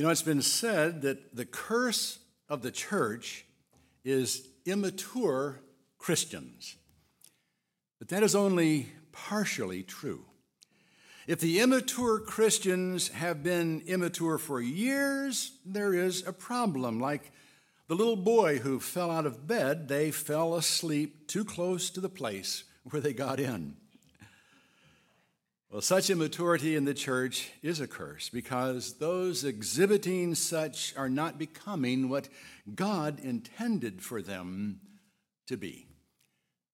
You know, it's been said that the curse of the church is immature Christians. But that is only partially true. If the immature Christians have been immature for years, there is a problem. Like the little boy who fell out of bed, they fell asleep too close to the place where they got in. Well, such immaturity in the church is a curse because those exhibiting such are not becoming what God intended for them to be.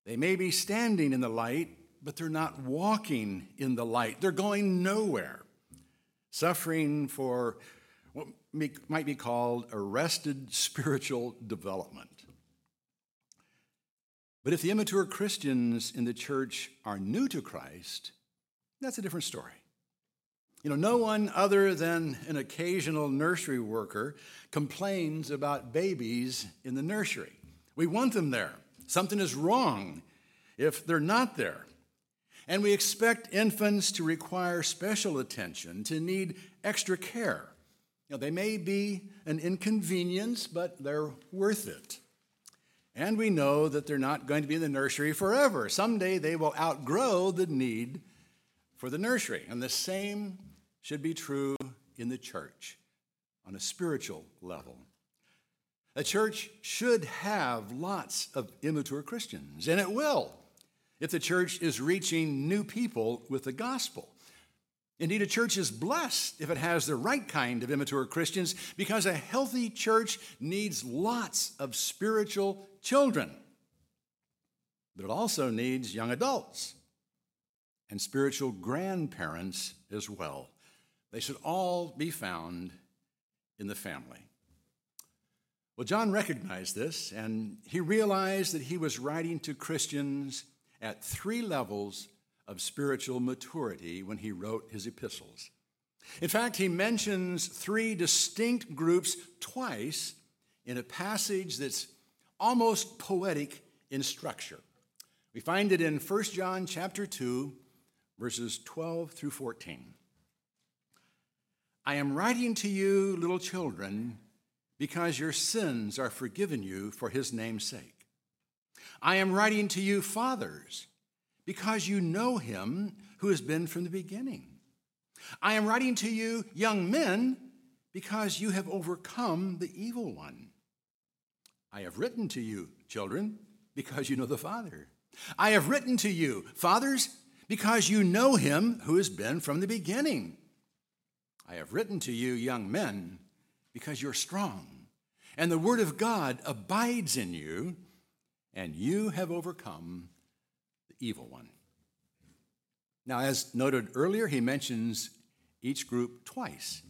They may be standing in the light, but they're not walking in the light. They're going nowhere, suffering for what might be called arrested spiritual development. But if the immature Christians in the church are new to Christ, that's a different story. You know, no one other than an occasional nursery worker complains about babies in the nursery. We want them there. Something is wrong if they're not there. And we expect infants to require special attention, to need extra care. You know, they may be an inconvenience, but they're worth it. And we know that they're not going to be in the nursery forever. Someday they will outgrow the need for the nursery. And the same should be true in the church on a spiritual level. A church should have lots of immature Christians, and it will if the church is reaching new people with the gospel. Indeed, a church is blessed if it has the right kind of immature Christians because a healthy church needs lots of spiritual children. But it also needs young adults and spiritual grandparents as well. They should all be found in the family. Well, John recognized this, and he realized that he was writing to Christians at three levels of spiritual maturity when he wrote his epistles. In fact, he mentions three distinct groups twice in a passage that's almost poetic in structure. We find it in 1 John chapter 2 verses 12 through 14. I am writing to you, little children, because your sins are forgiven you for his name's sake. I am writing to you, fathers, because you know him who has been from the beginning. I am writing to you, young men, because you have overcome the evil one. I have written to you, children, because you know the Father. I have written to you, fathers, because you know him who has been from the beginning. I have written to you, young men, because you're strong, and the word of God abides in you, and you have overcome the evil one. Now, as noted earlier, he mentions each group twice.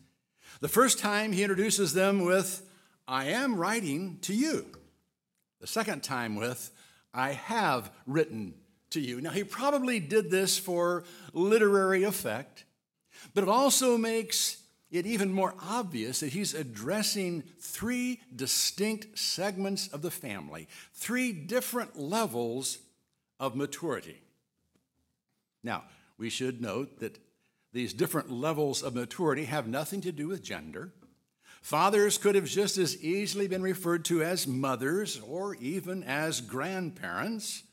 The first time he introduces them with, I am writing to you. The second time with, I have written to you. Now, he probably did this for literary effect, but it also makes it even more obvious that he's addressing three distinct segments of the family, three different levels of maturity. Now, we should note that these different levels of maturity have nothing to do with gender. Fathers could have just as easily been referred to as mothers or even as grandparents.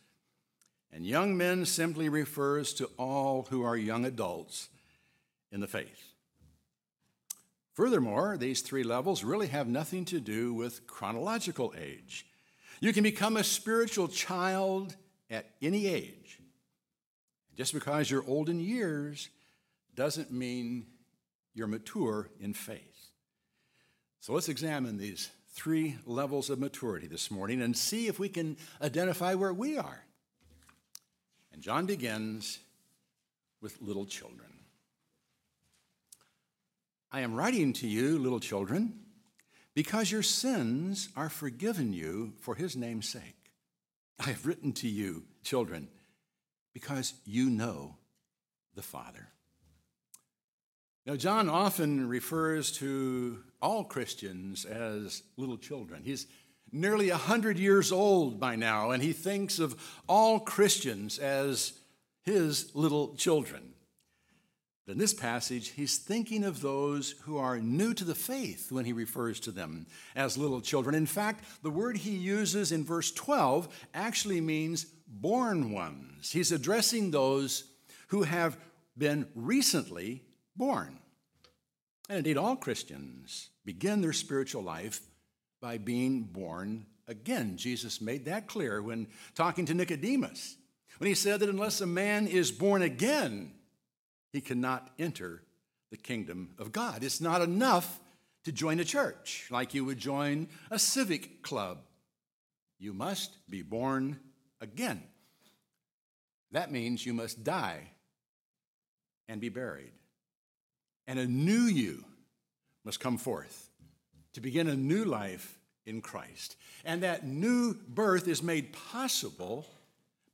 And young men simply refers to all who are young adults in the faith. Furthermore, these three levels really have nothing to do with chronological age. You can become a spiritual child at any age. Just because you're old in years doesn't mean you're mature in faith. So let's examine these three levels of maturity this morning and see if we can identify where we are and John begins with little children. I am writing to you, little children, because your sins are forgiven you for his name's sake. I have written to you, children, because you know the Father. Now, John often refers to all Christians as little children. He's nearly 100 years old by now, and he thinks of all Christians as his little children. In this passage, he's thinking of those who are new to the faith when he refers to them as little children. In fact, the word he uses in verse 12 actually means born ones. He's addressing those who have been recently born. And indeed, all Christians begin their spiritual life by being born again. Jesus made that clear when talking to Nicodemus, when he said that unless a man is born again, he cannot enter the kingdom of God. It's not enough to join a church like you would join a civic club. You must be born again. That means you must die and be buried. And a new you must come forth to begin a new life in Christ. And that new birth is made possible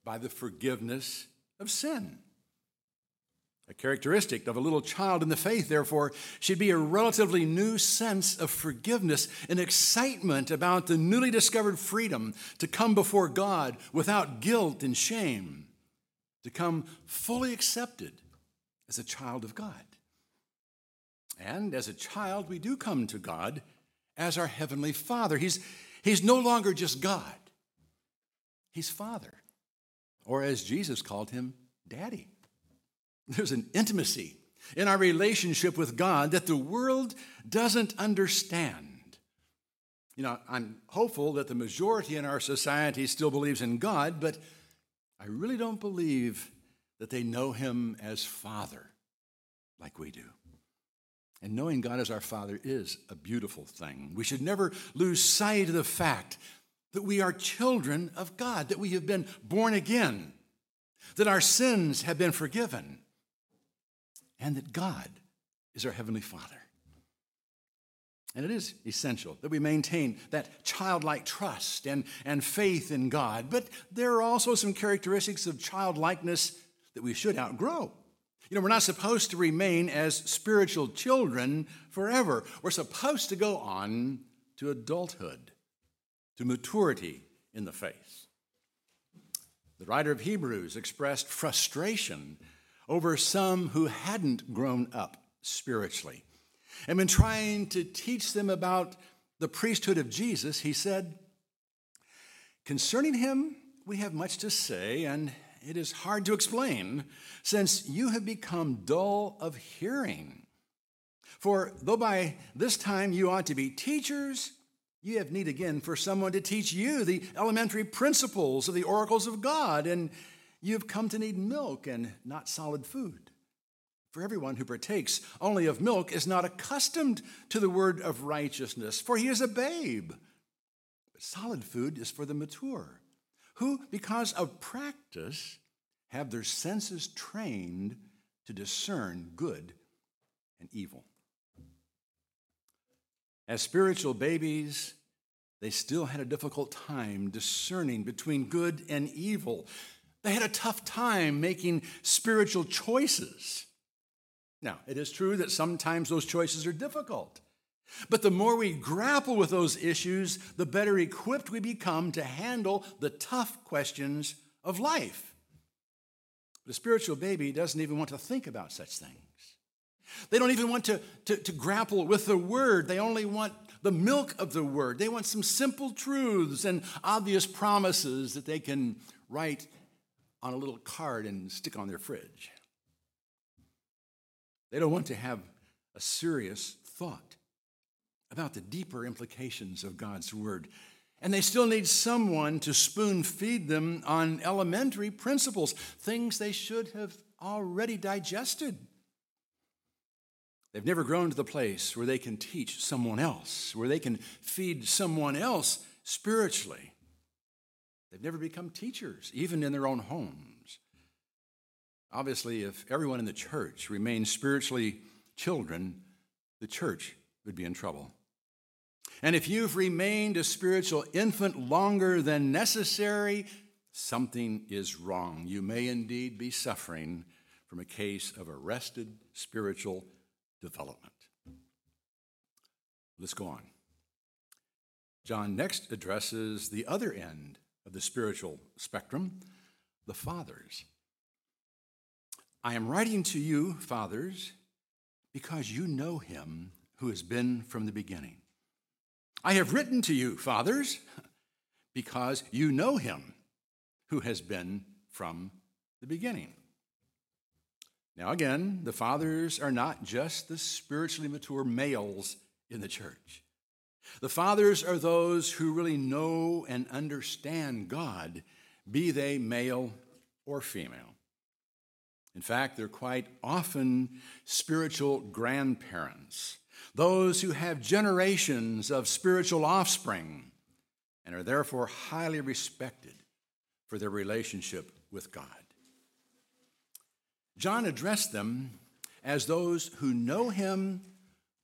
by the forgiveness of sin. A characteristic of a little child in the faith, therefore, should be a relatively new sense of forgiveness, an excitement about the newly discovered freedom to come before God without guilt and shame, to come fully accepted as a child of God. And as a child, we do come to God as our Heavenly Father. He's, he's no longer just God, He's Father, or as Jesus called him, Daddy. There's an intimacy in our relationship with God that the world doesn't understand. You know, I'm hopeful that the majority in our society still believes in God, but I really don't believe that they know Him as Father like we do. And knowing God as our Father is a beautiful thing. We should never lose sight of the fact that we are children of God, that we have been born again, that our sins have been forgiven, and that God is our Heavenly Father. And it is essential that we maintain that childlike trust and, and faith in God. But there are also some characteristics of childlikeness that we should outgrow. You know, we're not supposed to remain as spiritual children forever. We're supposed to go on to adulthood, to maturity in the faith. The writer of Hebrews expressed frustration over some who hadn't grown up spiritually. And when trying to teach them about the priesthood of Jesus, he said, Concerning him, we have much to say, and it is hard to explain, since you have become dull of hearing. For though by this time you ought to be teachers, you have need again for someone to teach you the elementary principles of the oracles of God, and You've come to need milk and not solid food. For everyone who partakes only of milk is not accustomed to the word of righteousness, for he is a babe. But solid food is for the mature, who, because of practice, have their senses trained to discern good and evil. As spiritual babies, they still had a difficult time discerning between good and evil. They had a tough time making spiritual choices. Now, it is true that sometimes those choices are difficult. But the more we grapple with those issues, the better equipped we become to handle the tough questions of life. The spiritual baby doesn't even want to think about such things. They don't even want to, to, to, grapple with the word. They only want the milk of the word. They want some simple truths and obvious promises that they can write on a little card and stick on their fridge. They don't want to have a serious thought about the deeper implications of God's word. And they still need someone to spoon feed them on elementary principles, things they should have already digested. They've never grown to the place where they can teach someone else, where they can feed someone else spiritually. They've never become teachers, even in their own homes. Obviously, if everyone in the church remained spiritually children, the church would be in trouble. And if you've remained a spiritual infant longer than necessary, something is wrong. You may indeed be suffering from a case of arrested spiritual development. Let's go on. John next addresses the other end of the spiritual spectrum, the fathers. I am writing to you, fathers, because you know him who has been from the beginning. I have written to you, fathers, because you know him who has been from the beginning. Now, again, the fathers are not just the spiritually mature males in the church. The fathers are those who really know and understand God, be they male or female. In fact, they're quite often spiritual grandparents, those who have generations of spiritual offspring and are therefore highly respected for their relationship with God. John addressed them as those who know him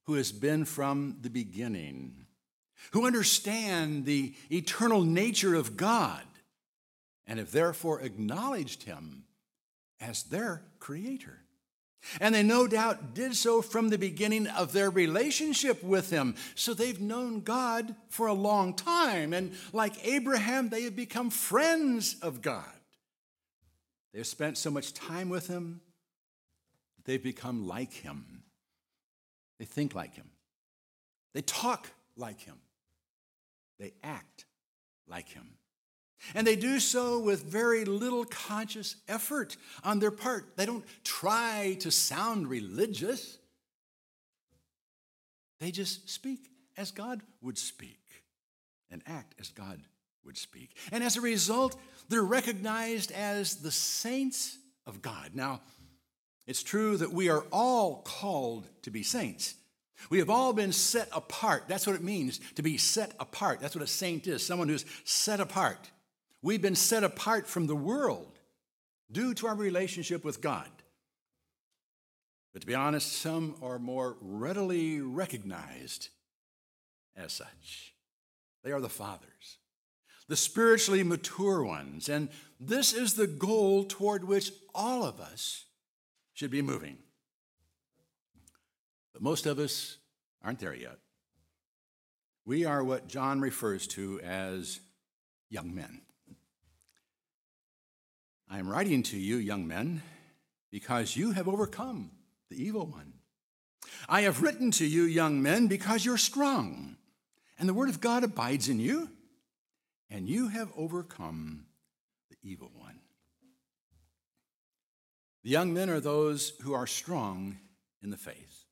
who has been from the beginning, who understand the eternal nature of God, and have therefore acknowledged him as their creator. And they no doubt did so from the beginning of their relationship with him. So they've known God for a long time. And like Abraham, they have become friends of God. They've spent so much time with him They've become like him. They think like him. They talk like him. They act like him. And they do so with very little conscious effort on their part. They don't try to sound religious. They just speak as God would speak and act as God would speak. And as a result, they're recognized as the saints of God. Now, it's true that we are all called to be saints. We have all been set apart. That's what it means to be set apart. That's what a saint is someone who's set apart. We've been set apart from the world due to our relationship with God. But to be honest, some are more readily recognized as such. They are the fathers, the spiritually mature ones. And this is the goal toward which all of us should be moving. But most of us aren't there yet. We are what John refers to as young men. I am writing to you, young men, because you have overcome the evil one. I have written to you, young men, because you're strong, and the word of God abides in you, and you have overcome the evil one. The young men are those who are strong in the faith,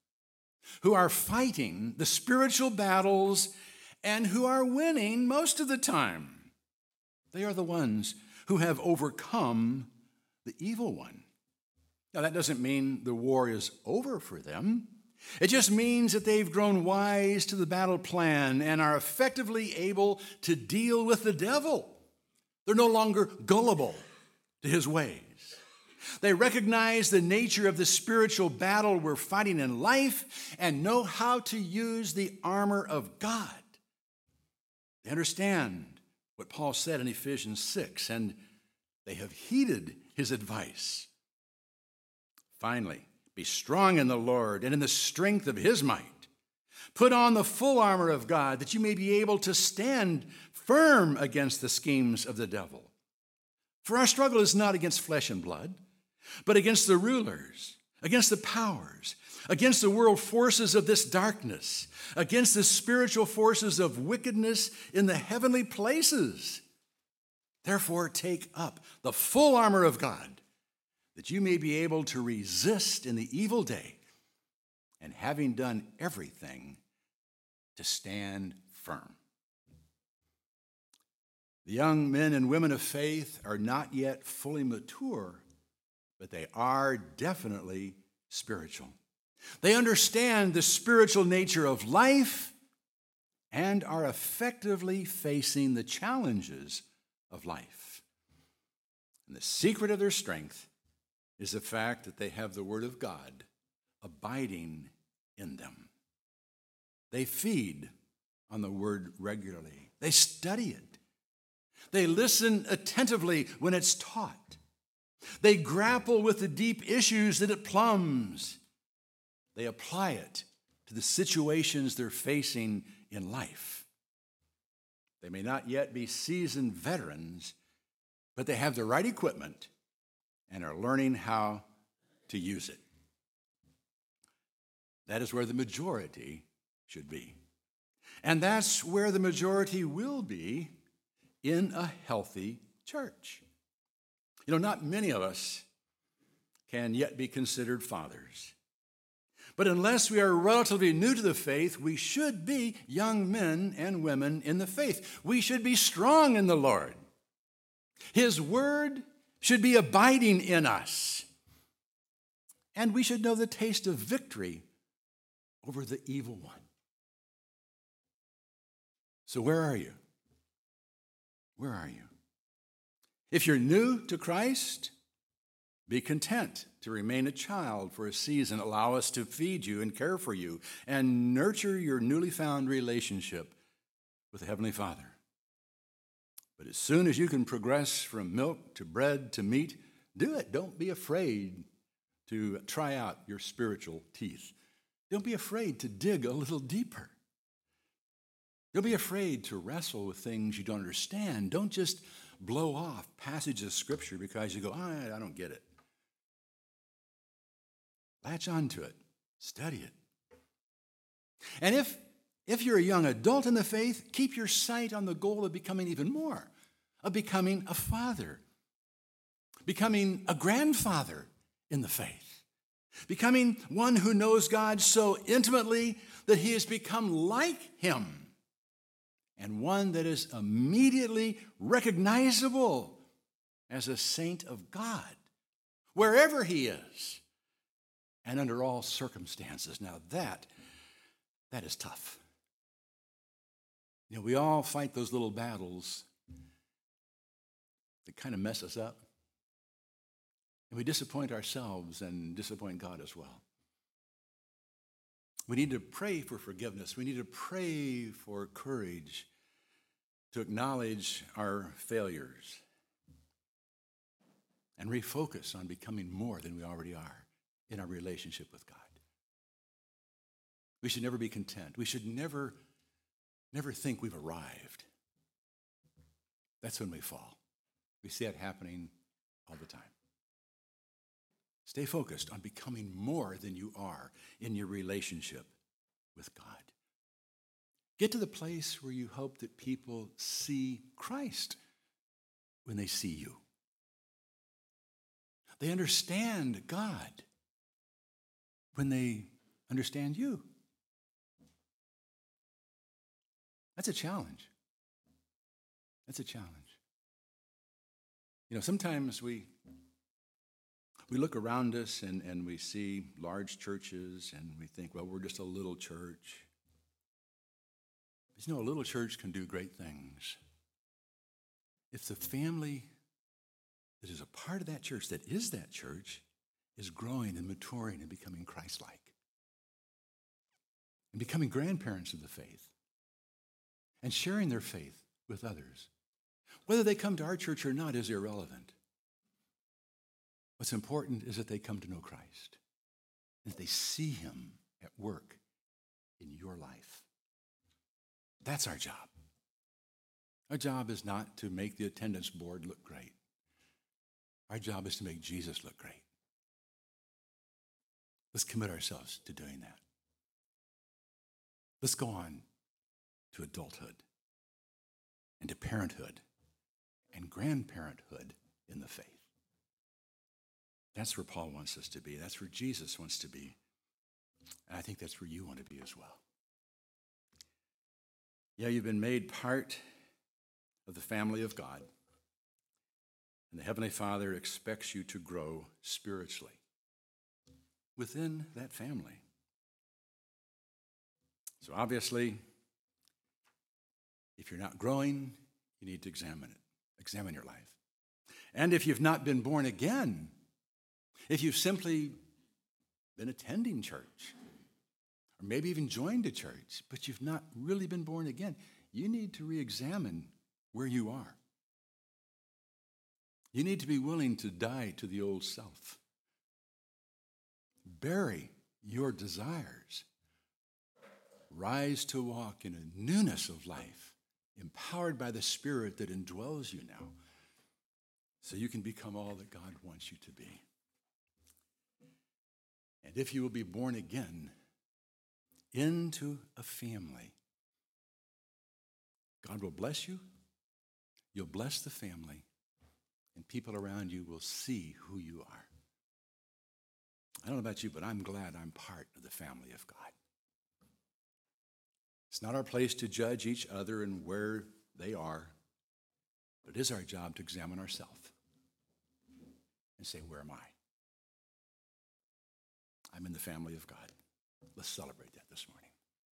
who are fighting the spiritual battles, and who are winning most of the time. They are the ones who have overcome the evil one. Now, that doesn't mean the war is over for them. It just means that they've grown wise to the battle plan and are effectively able to deal with the devil. They're no longer gullible to his ways. They recognize the nature of the spiritual battle we're fighting in life and know how to use the armor of God. They understand what Paul said in Ephesians 6, and they have heeded his advice. Finally, be strong in the Lord and in the strength of his might. Put on the full armor of God that you may be able to stand firm against the schemes of the devil. For our struggle is not against flesh and blood but against the rulers, against the powers, against the world forces of this darkness, against the spiritual forces of wickedness in the heavenly places. Therefore, take up the full armor of God, that you may be able to resist in the evil day, and having done everything, to stand firm. The young men and women of faith are not yet fully mature but they are definitely spiritual. They understand the spiritual nature of life and are effectively facing the challenges of life. And the secret of their strength is the fact that they have the Word of God abiding in them. They feed on the Word regularly, they study it, they listen attentively when it's taught. They grapple with the deep issues that it plumbs. They apply it to the situations they're facing in life. They may not yet be seasoned veterans, but they have the right equipment and are learning how to use it. That is where the majority should be. And that's where the majority will be in a healthy church. You know, not many of us can yet be considered fathers. But unless we are relatively new to the faith, we should be young men and women in the faith. We should be strong in the Lord. His word should be abiding in us. And we should know the taste of victory over the evil one. So, where are you? Where are you? If you're new to Christ, be content to remain a child for a season. Allow us to feed you and care for you and nurture your newly found relationship with the Heavenly Father. But as soon as you can progress from milk to bread to meat, do it. Don't be afraid to try out your spiritual teeth. Don't be afraid to dig a little deeper. Don't be afraid to wrestle with things you don't understand. Don't just blow off passages of Scripture because you go, oh, I don't get it. Latch onto it, study it. And if, if you're a young adult in the faith, keep your sight on the goal of becoming even more, of becoming a father, becoming a grandfather in the faith, becoming one who knows God so intimately that he has become like him, and one that is immediately recognizable as a saint of God, wherever he is and under all circumstances. Now that that is tough. You know, we all fight those little battles that kind of mess us up. And we disappoint ourselves and disappoint God as well. We need to pray for forgiveness. We need to pray for courage to acknowledge our failures and refocus on becoming more than we already are in our relationship with God. We should never be content. We should never, never think we've arrived. That's when we fall. We see that happening all the time. Stay focused on becoming more than you are in your relationship with God. Get to the place where you hope that people see Christ when they see you. They understand God when they understand you. That's a challenge. That's a challenge. You know, sometimes we we look around us and, and we see large churches and we think, well, we're just a little church. But you know, a little church can do great things. If the family that is a part of that church, that is that church, is growing and maturing and becoming Christ like and becoming grandparents of the faith and sharing their faith with others. Whether they come to our church or not is irrelevant. What's important is that they come to know Christ, that they see him at work in your life. That's our job. Our job is not to make the attendance board look great. Our job is to make Jesus look great. Let's commit ourselves to doing that. Let's go on to adulthood and to parenthood and grandparenthood in the faith. That's where Paul wants us to be. That's where Jesus wants to be. And I think that's where you want to be as well. Yeah, you've been made part of the family of God. And the Heavenly Father expects you to grow spiritually within that family. So obviously, if you're not growing, you need to examine it, examine your life. And if you've not been born again, if you've simply been attending church, or maybe even joined a church, but you've not really been born again, you need to re examine where you are. You need to be willing to die to the old self bury your desires. Rise to walk in a newness of life, empowered by the Spirit that indwells you now, so you can become all that God wants you to be. And if you will be born again into a family, God will bless you, you'll bless the family, and people around you will see who you are. I don't know about you, but I'm glad I'm part of the family of God. It's not our place to judge each other and where they are, but it is our job to examine ourselves and say, Where am I? I'm in the family of God. Let's celebrate that this morning.